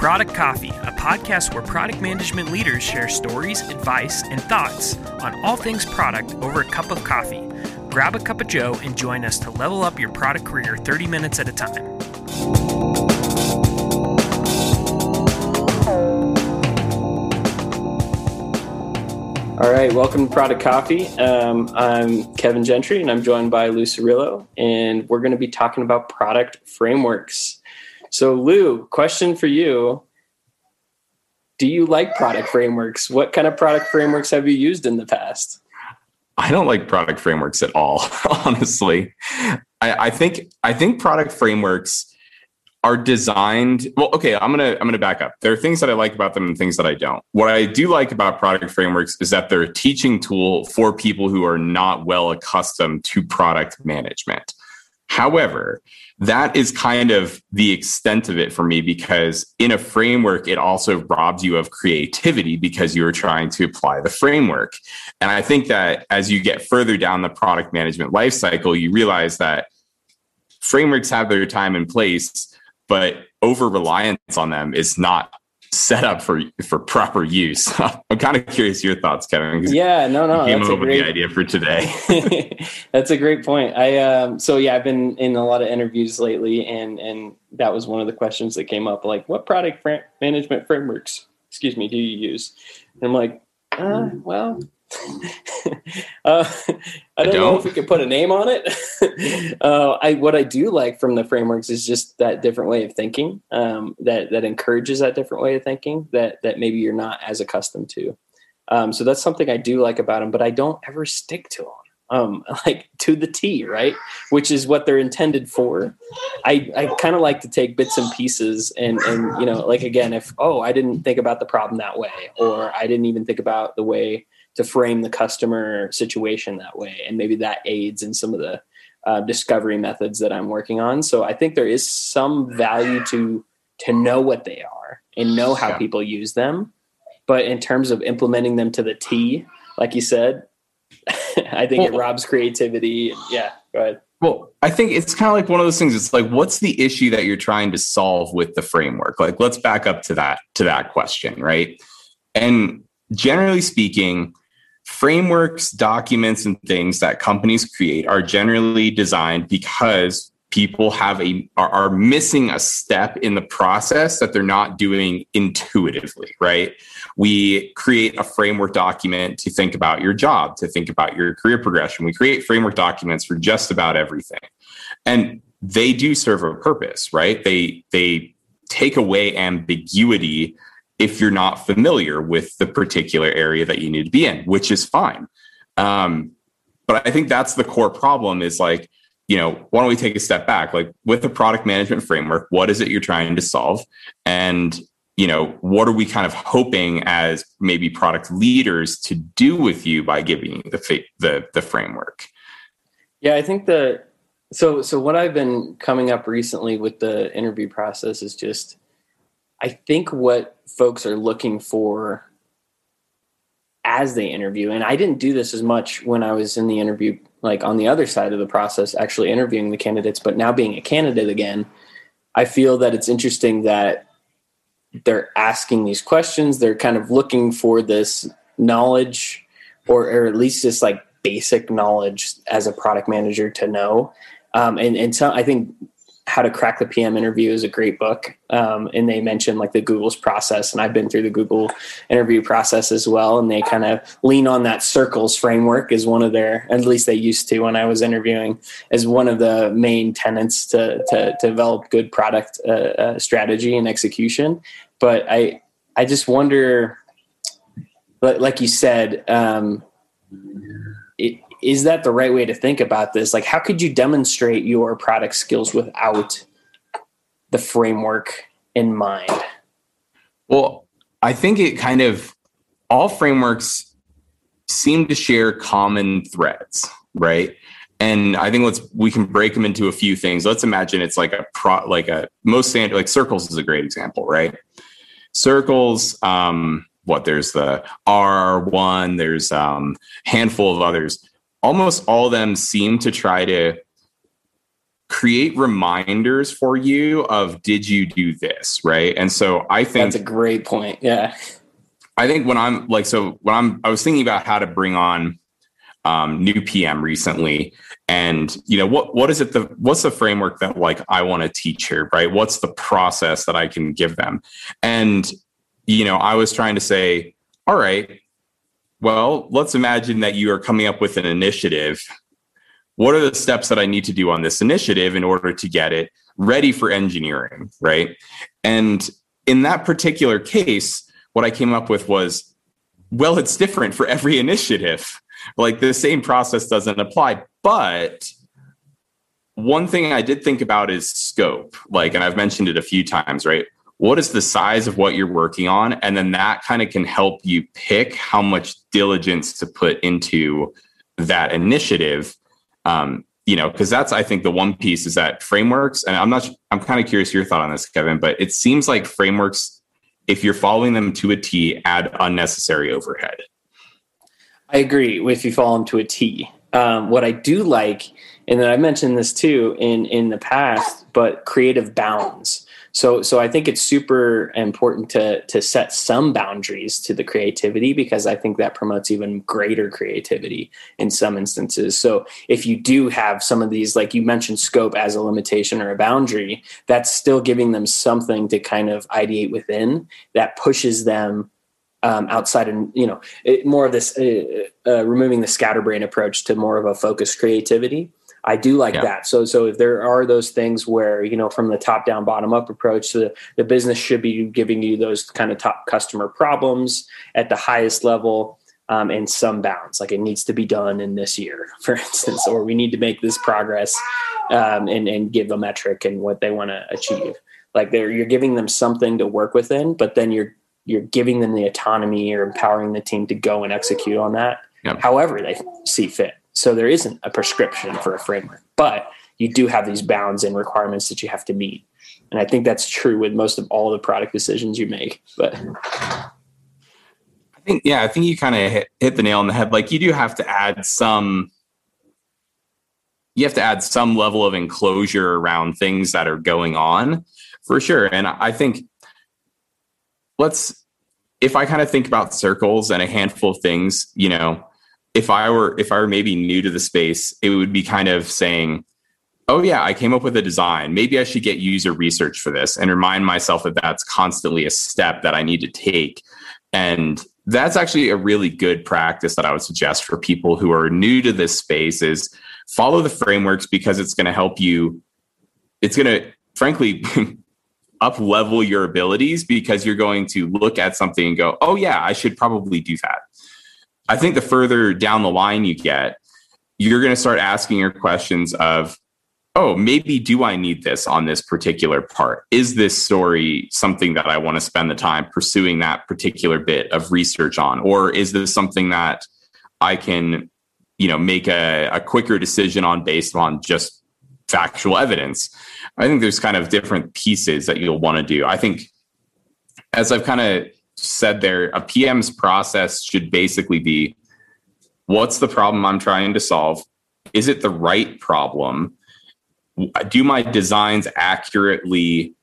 Product Coffee, a podcast where product management leaders share stories, advice, and thoughts on all things product over a cup of coffee. Grab a cup of Joe and join us to level up your product career 30 minutes at a time. All right, welcome to Product Coffee. Um, I'm Kevin Gentry, and I'm joined by Lou Cirillo, and we're going to be talking about product frameworks. So, Lou, question for you. Do you like product frameworks? What kind of product frameworks have you used in the past? I don't like product frameworks at all, honestly. I, I think I think product frameworks are designed well okay i'm gonna i'm gonna back up there are things that i like about them and things that i don't what i do like about product frameworks is that they're a teaching tool for people who are not well accustomed to product management however that is kind of the extent of it for me because in a framework, it also robs you of creativity because you're trying to apply the framework. And I think that as you get further down the product management lifecycle, you realize that frameworks have their time and place, but over reliance on them is not set up for for proper use. I'm kind of curious your thoughts, Kevin. Yeah, no, no, came up with the idea for today. that's a great point. I um, so yeah, I've been in a lot of interviews lately, and and that was one of the questions that came up. Like, what product fr- management frameworks, excuse me, do you use? And I'm like, uh, well, uh, I don't, I don't, know if we could put a name on it. uh, I what I do like from the frameworks is just that different way of thinking um, that that encourages that different way of thinking that that maybe you're not as accustomed to. Um, so that's something I do like about them, but I don't ever stick to them. Um, like to the T, right? Which is what they're intended for. I, I kind of like to take bits and pieces and, and, you know, like again, if, oh, I didn't think about the problem that way, or I didn't even think about the way to frame the customer situation that way and maybe that aids in some of the uh, discovery methods that i'm working on so i think there is some value to to know what they are and know how yeah. people use them but in terms of implementing them to the t like you said i think well, it robs creativity yeah go ahead well, I think it's kind of like one of those things. It's like, what's the issue that you're trying to solve with the framework? Like, let's back up to that to that question, right? And generally speaking, frameworks, documents, and things that companies create are generally designed because people have a are, missing a step in the process that they're not doing intuitively right? We create a framework document to think about your job to think about your career progression. We create framework documents for just about everything. And they do serve a purpose right? They they take away ambiguity if you're not familiar with the particular area that you need to be in, which is fine. Um, but I think that's the core problem is like, you know, why don't we take a step back? Like with the product management framework, what is it you're trying to solve? And, you know, what are we kind of hoping as maybe product leaders to do with you by giving the, the, the framework? Yeah, I think the, so, so what I've been coming up recently with the interview process is just, I think what folks are looking for as they interview, and I didn't do this as much when I was in the interview, like on the other side of the process, actually interviewing the candidates, but now being a candidate again, I feel that it's interesting that they're asking these questions. They're kind of looking for this knowledge or, or at least just like basic knowledge as a product manager to know. Um, and, and so I think how to crack the PM interview is a great book. Um, and they mention like the Google's process, and I've been through the Google interview process as well. And they kind of lean on that circles framework as one of their, at least they used to when I was interviewing, as one of the main tenets to to, to develop good product uh, uh, strategy and execution. But I I just wonder, like you said. Um, is that the right way to think about this? Like, how could you demonstrate your product skills without the framework in mind? Well, I think it kind of all frameworks seem to share common threads, right? And I think let's we can break them into a few things. Let's imagine it's like a pro like a most standard like circles is a great example, right? Circles, um, what there's the R1, there's um handful of others almost all of them seem to try to create reminders for you of did you do this? Right? And so i think that's a great point. Yeah. I think when i'm like so when i'm i was thinking about how to bring on um, new pm recently and you know what what is it the what's the framework that like i want to teach here right? What's the process that i can give them? And you know i was trying to say all right well let's imagine that you are coming up with an initiative what are the steps that I need to do on this initiative in order to get it ready for engineering, right? And in that particular case, what I came up with was, well, it's different for every initiative. Like the same process doesn't apply. But one thing I did think about is scope. Like, and I've mentioned it a few times, right? What is the size of what you're working on? And then that kind of can help you pick how much diligence to put into that initiative um, you know, because that's I think the one piece is that frameworks, and I'm not, I'm kind of curious your thought on this, Kevin, but it seems like frameworks, if you're following them to a T, add unnecessary overhead. I agree if you follow them to a T. Um, what I do like, and then I mentioned this too in in the past, but creative bounds. So so I think it's super important to to set some boundaries to the creativity because I think that promotes even greater creativity in some instances. So if you do have some of these like you mentioned scope as a limitation or a boundary, that's still giving them something to kind of ideate within that pushes them um, outside and you know it, more of this uh, uh, removing the scatterbrain approach to more of a focused creativity I do like yeah. that. So so if there are those things where you know from the top down bottom up approach, the the business should be giving you those kind of top customer problems at the highest level. Um, and some bounds, like it needs to be done in this year, for instance, or we need to make this progress um, and, and give a metric and what they want to achieve. Like they're, you're giving them something to work within, but then you're you're giving them the autonomy or empowering the team to go and execute on that yep. however they see fit. So there isn't a prescription for a framework, but you do have these bounds and requirements that you have to meet. And I think that's true with most of all the product decisions you make. But I think, yeah, I think you kind of hit, hit the nail on the head. Like you do have to add some, you have to add some level of enclosure around things that are going on for sure. And I think let's, if I kind of think about circles and a handful of things, you know, if I were if I were maybe new to the space, it would be kind of saying, "Oh yeah, I came up with a design. Maybe I should get user research for this," and remind myself that that's constantly a step that I need to take. And that's actually a really good practice that I would suggest for people who are new to this space is follow the frameworks because it's going to help you. It's going to, frankly, up level your abilities because you're going to look at something and go, "Oh yeah, I should probably do that." I think the further down the line you get, you're going to start asking your questions of, oh, maybe do I need this on this particular part? Is this story something that I want to spend the time pursuing that particular bit of research on? Or is this something that I can, you know, make a, a quicker decision on based on just factual evidence? I think there's kind of different pieces that you'll want to do. I think as I've kind of said there, a PM's process should basically be what's the problem I'm trying to solve? Is it the right problem? Do my designs accurately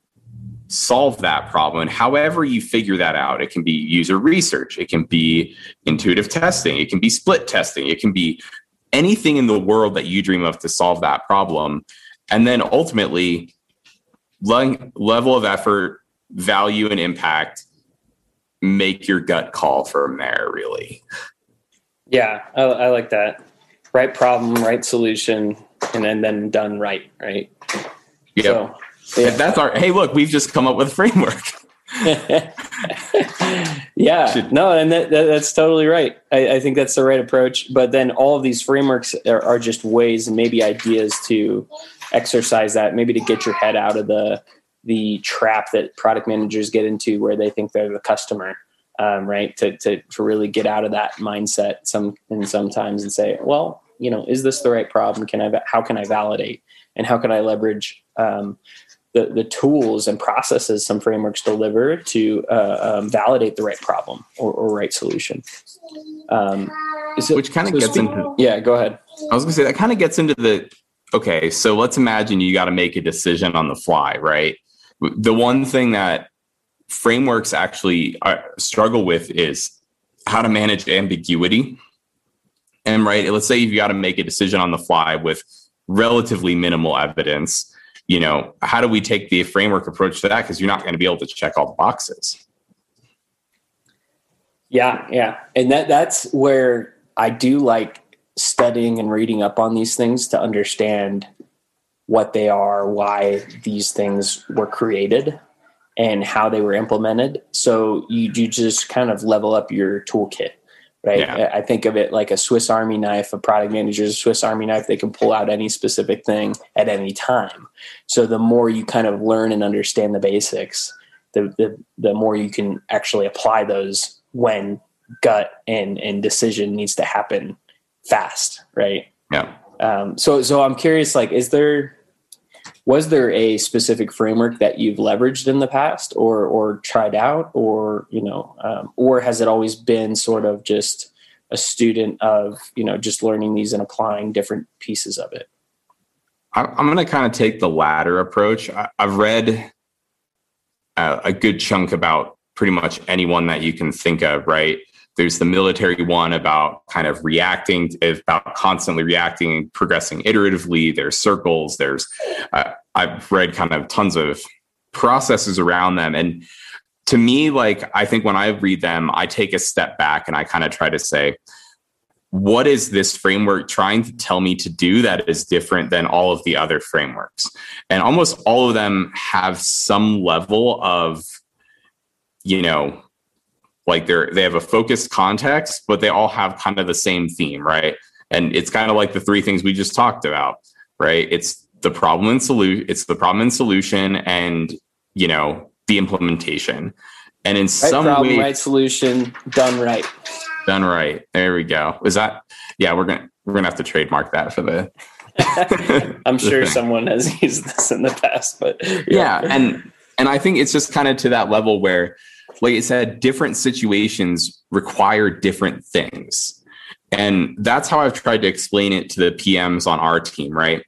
solve that problem? And however you figure that out, it can be user research, it can be intuitive testing, it can be split testing, it can be anything in the world that you dream of to solve that problem. And then ultimately, level of effort, value, and impact make your gut call from there really. Yeah I, I, like that. Right problem right solution and then then done right right? Yeah so, yeah. that's our hey look we've just come up with a framework. Yeah Should, no and that, that, that's totally right. I, I, think that's the right approach but then all of these frameworks are, are just ways and maybe ideas to exercise that maybe to get your head out of the the trap that product managers get into where they think they're the customer um, right? To, to, to really get out of that mindset some and sometimes and say well you know is this the right problem? Can i how can i validate? And how can i leverage um, the, the tools and processes some frameworks deliver to uh, um, validate the right problem or, or right solution? Um, it, which kind of so gets speak, into yeah go ahead. I was going to say that kind of gets into the okay, so let's imagine you got to make a decision on the fly, right? The one thing that frameworks actually uh, struggle with is how to manage ambiguity. And right, let's say you've got to make a decision on the fly with relatively minimal evidence. You know, how do we take the framework approach to that? Because you're not going to be able to check all the boxes. Yeah, yeah. And that that's where I do like studying and reading up on these things to understand what they are, why these things were created, and how they were implemented. So you, you just kind of level up your toolkit, right? Yeah. I think of it like a Swiss Army knife. A product manager is a Swiss Army knife. They can pull out any specific thing at any time. So the more you kind of learn and understand the basics, the, the, the more you can actually apply those when gut and, and decision needs to happen fast, right? Yeah. Um, so, so I'm curious, like, is there, was there a specific framework that you've leveraged in the past or, or tried out or, you know, um, or has it always been sort of just a student of, you know, just learning these and applying different pieces of it? I'm going to kind of take the latter approach. I've read a good chunk about pretty much anyone that you can think of, right? There's the military one about kind of reacting, about constantly reacting progressing iteratively. There's circles. There's, uh, I've read kind of tons of processes around them. And to me, like, I think when I read them, I take a step back and I kind of try to say, what is this framework trying to tell me to do that is different than all of the other frameworks? And almost all of them have some level of, you know, like they're they have a focused context but they all have kind of the same theme right? And it's kind of like the three things we just talked about right? It's the problem and solution it's the problem and solution and you know the implementation. And in right some problem, way right solution done right. Done right. There we go. Is that yeah we're gonna we're gonna have to trademark that for the i'm sure someone has used this in the past but yeah. yeah and and i think it's just kind of to that level where like I said, different situations require different things. And that's how I've tried to explain it to the PMs on our team, right?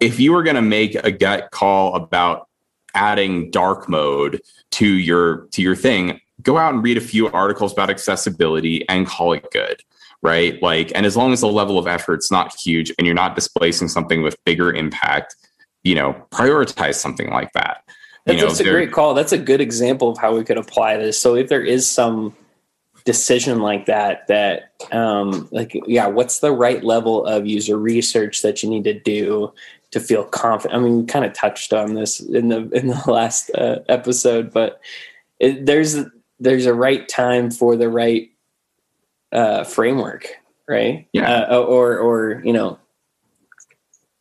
If you were going to make a gut call about adding dark mode to your to your thing, go out and read a few articles about accessibility and call it good, right? Like and as long as the level of effort's not huge and you're not displacing something with bigger impact, you know, prioritize something like that. That's, know, that's a great call. That's a good example of how we could apply this. So if there is some decision like that, that um, like yeah, what's the right level of user research that you need to do to feel confident? I mean, we kind of touched on this in the in the last uh, episode, but it, there's there's a right time for the right uh, framework, right? Yeah. Uh, or or you know,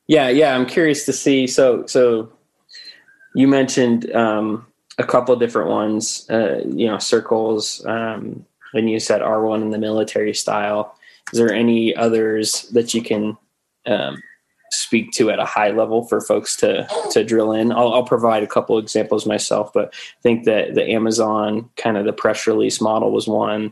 yeah, yeah. I'm curious to see. So so you mentioned um, a couple different ones, uh, you know, circles, um, and you said R1 in the military style. Is there any others that you can um, speak to at a high level for folks to to drill in? I'll, I'll provide a couple examples myself, but I think that the Amazon kind of the press release model was one.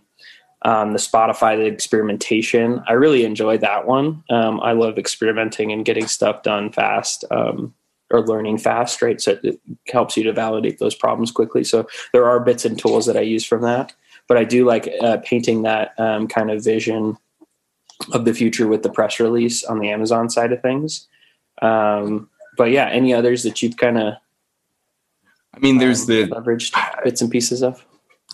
Um, the Spotify the experimentation, I really enjoyed that one. Um, I love experimenting and getting stuff done fast. Um, or learning fast, right? So it helps you to validate those problems quickly. So there are bits and tools that I use from that, but I do like uh, painting that um, kind of vision of the future with the press release on the Amazon side of things. Um, but yeah, any others that you've kind of, I mean, there's um, the leveraged bits and pieces of.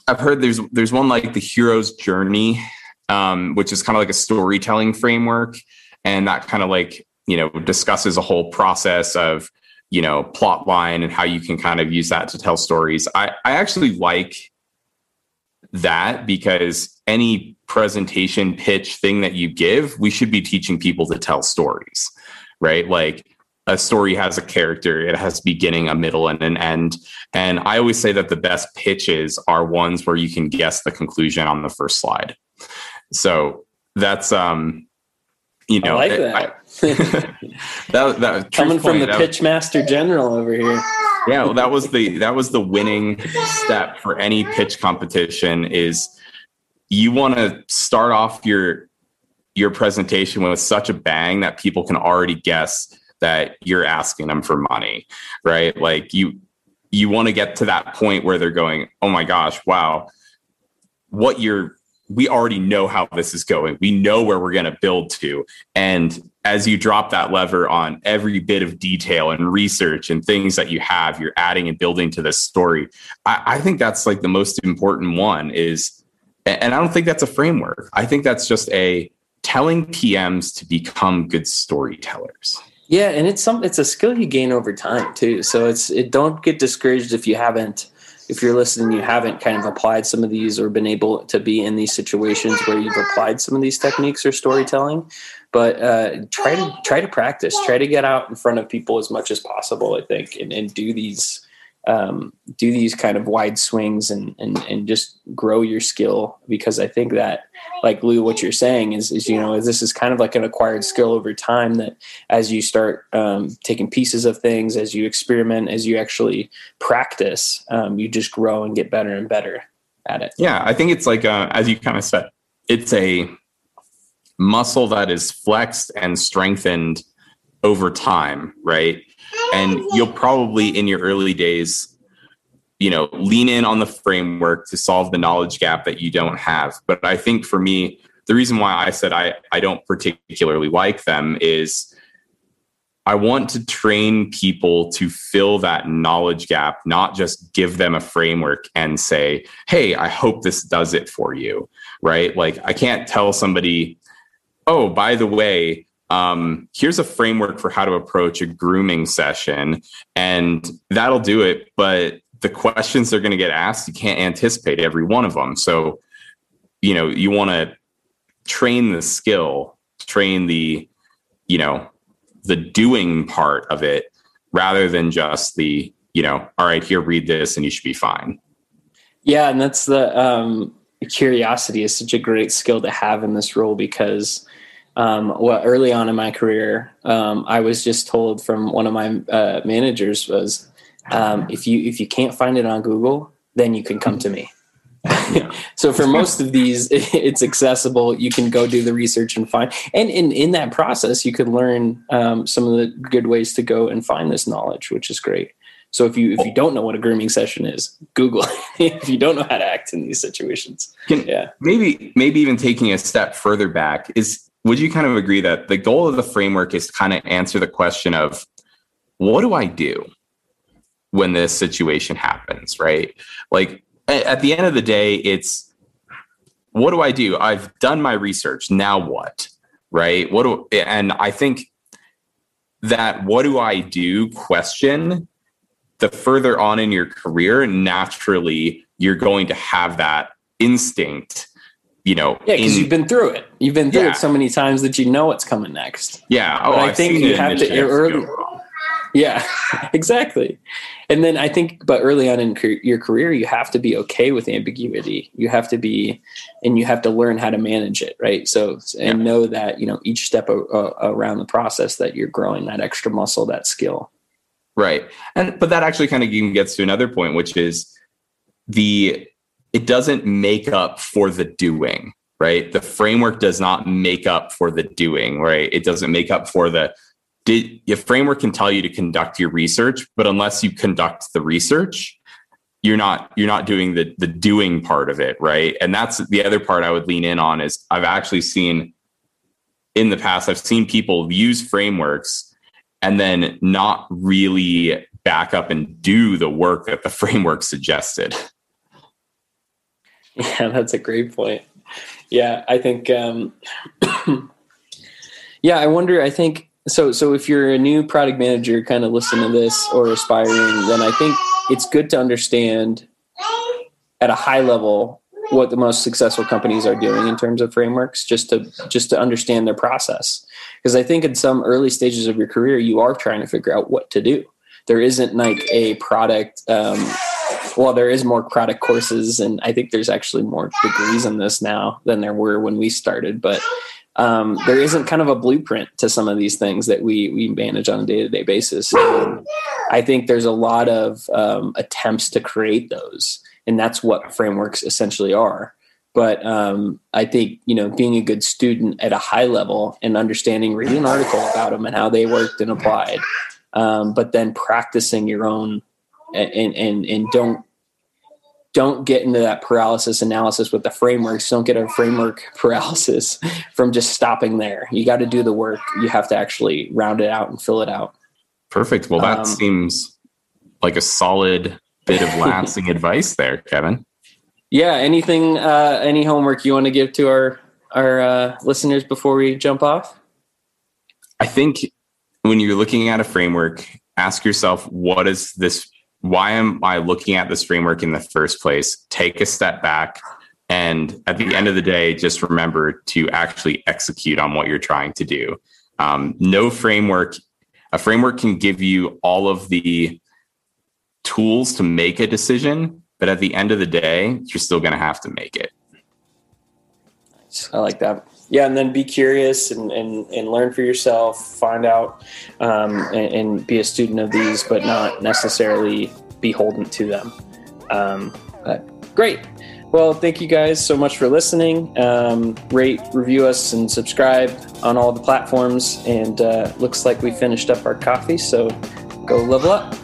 I've heard there's there's one like the hero's journey, um, which is kind of like a storytelling framework, and that kind of like you know discusses a whole process of you know plot line and how you can kind of use that to tell stories. I i actually like that because any presentation pitch thing that you give we should be teaching people to tell stories right? Like a story has a character it has beginning a middle and an end. And i always say that the best pitches are ones where you can guess the conclusion on the first slide. So that's um you know, I like that. I, that, that coming from the pitch master general over here. Yeah, well, that was the that was the winning step for any pitch competition. Is you want to start off your your presentation with such a bang that people can already guess that you're asking them for money, right? Like you you want to get to that point where they're going, "Oh my gosh, wow. What you're we already know how this is going. We know where we're going to build to. And as you drop that lever on every bit of detail and research and things that you have, you're adding and building to this story. I, I think that's like the most important one is, and I don't think that's a framework. I think that's just a telling PMs to become good storytellers. Yeah, and it's some it's a skill you gain over time too. So it's it don't get discouraged if you haven't if you're listening you haven't kind of applied some of these or been able to be in these situations where you've applied some of these techniques or storytelling but uh, try to try to practice. Try to get out in front of people as much as possible i think and, and do these um, do these kind of wide swings and, and and just grow your skill because I think that like Lou, what you're saying is is you know this is kind of like an acquired skill over time that as you start um, taking pieces of things as you experiment as you actually practice um, you just grow and get better and better at it. Yeah, I think it's like uh, as you kind of said, it's a muscle that is flexed and strengthened over time, right? And you'll probably in your early days you know lean in on the framework to solve the knowledge gap that you don't have. But i think for me the reason why i said i i don't particularly like them is i want to train people to fill that knowledge gap not just give them a framework and say hey i hope this does it for you right? Like i can't tell somebody oh by the way um, here's a framework for how to approach a grooming session, and that'll do it. But the questions they're going to get asked, you can't anticipate every one of them. So, you know, you want to train the skill, train the, you know, the doing part of it rather than just the, you know, all right, here, read this and you should be fine. Yeah. And that's the um, curiosity is such a great skill to have in this role because um, well, early on in my career, um, I was just told from one of my uh, managers was, um, if you if you can't find it on Google, then you can come to me. so for most of these, it's accessible. You can go do the research and find, and in in that process, you could learn um, some of the good ways to go and find this knowledge, which is great. So if you if you don't know what a grooming session is, Google. if you don't know how to act in these situations, yeah, maybe maybe even taking a step further back is would you kind of agree that the goal of the framework is to kind of answer the question of what do I do when this situation happens, right? Like at the end of the day, it's what do I do? I've done my research. Now what? Right? What do and I think that what do I do question the further on in your career, naturally you're going to have that instinct you know, yeah, because you've been through it. You've been through yeah. it so many times that you know what's coming next. Yeah, oh, I think you have to early. Yeah, exactly. And then I think, but early on in your career, you have to be okay with ambiguity. You have to be, and you have to learn how to manage it, right? So, and yeah. know that you know each step around the process that you're growing that extra muscle, that skill. Right, and but that actually kind of even gets to another point, which is the it doesn't make up for the doing, right? The framework does not make up for the doing, right? It doesn't make up for the did your framework can tell you to conduct your research, but unless you conduct the research, you're not you're not doing the the doing part of it, right? And that's the other part I would lean in on is I've actually seen in the past I've seen people use frameworks and then not really back up and do the work that the framework suggested. Yeah, that's a great point. Yeah, I think. Um, yeah, I wonder. I think so. So if you're a new product manager, kind of listen to this or aspiring, then I think it's good to understand at a high level what the most successful companies are doing in terms of frameworks, just to just to understand their process. Because I think in some early stages of your career, you are trying to figure out what to do. There isn't like a product. Um, well, there is more product courses, and I think there's actually more degrees in this now than there were when we started. But um, there isn't kind of a blueprint to some of these things that we we manage on a day to day basis. And I think there's a lot of um, attempts to create those, and that's what frameworks essentially are. but um, I think you know being a good student at a high level and understanding, reading an article about them and how they worked and applied, um, but then practicing your own and and and don't don't get into that paralysis analysis with the frameworks. Don't get a framework paralysis from just stopping there. You got to do the work. You have to actually round it out and fill it out. Perfect. Well, that um, seems like a solid bit of lasting advice there, Kevin. Yeah. Anything? Uh, any homework you want to give to our our uh, listeners before we jump off? I think when you're looking at a framework, ask yourself, what is this why am I looking at this framework in the first place? Take a step back. And at the end of the day, just remember to actually execute on what you're trying to do. Um, no framework, a framework can give you all of the tools to make a decision, but at the end of the day, you're still going to have to make it. I like that yeah, and then be curious and, and, and learn for yourself, find out, um, and, and, be a student of these, but not necessarily beholden to them. Um, great. Well, thank you guys so much for listening. Um, rate, review us, and subscribe on all the platforms. And uh, looks like we finished up our coffee, so go level up.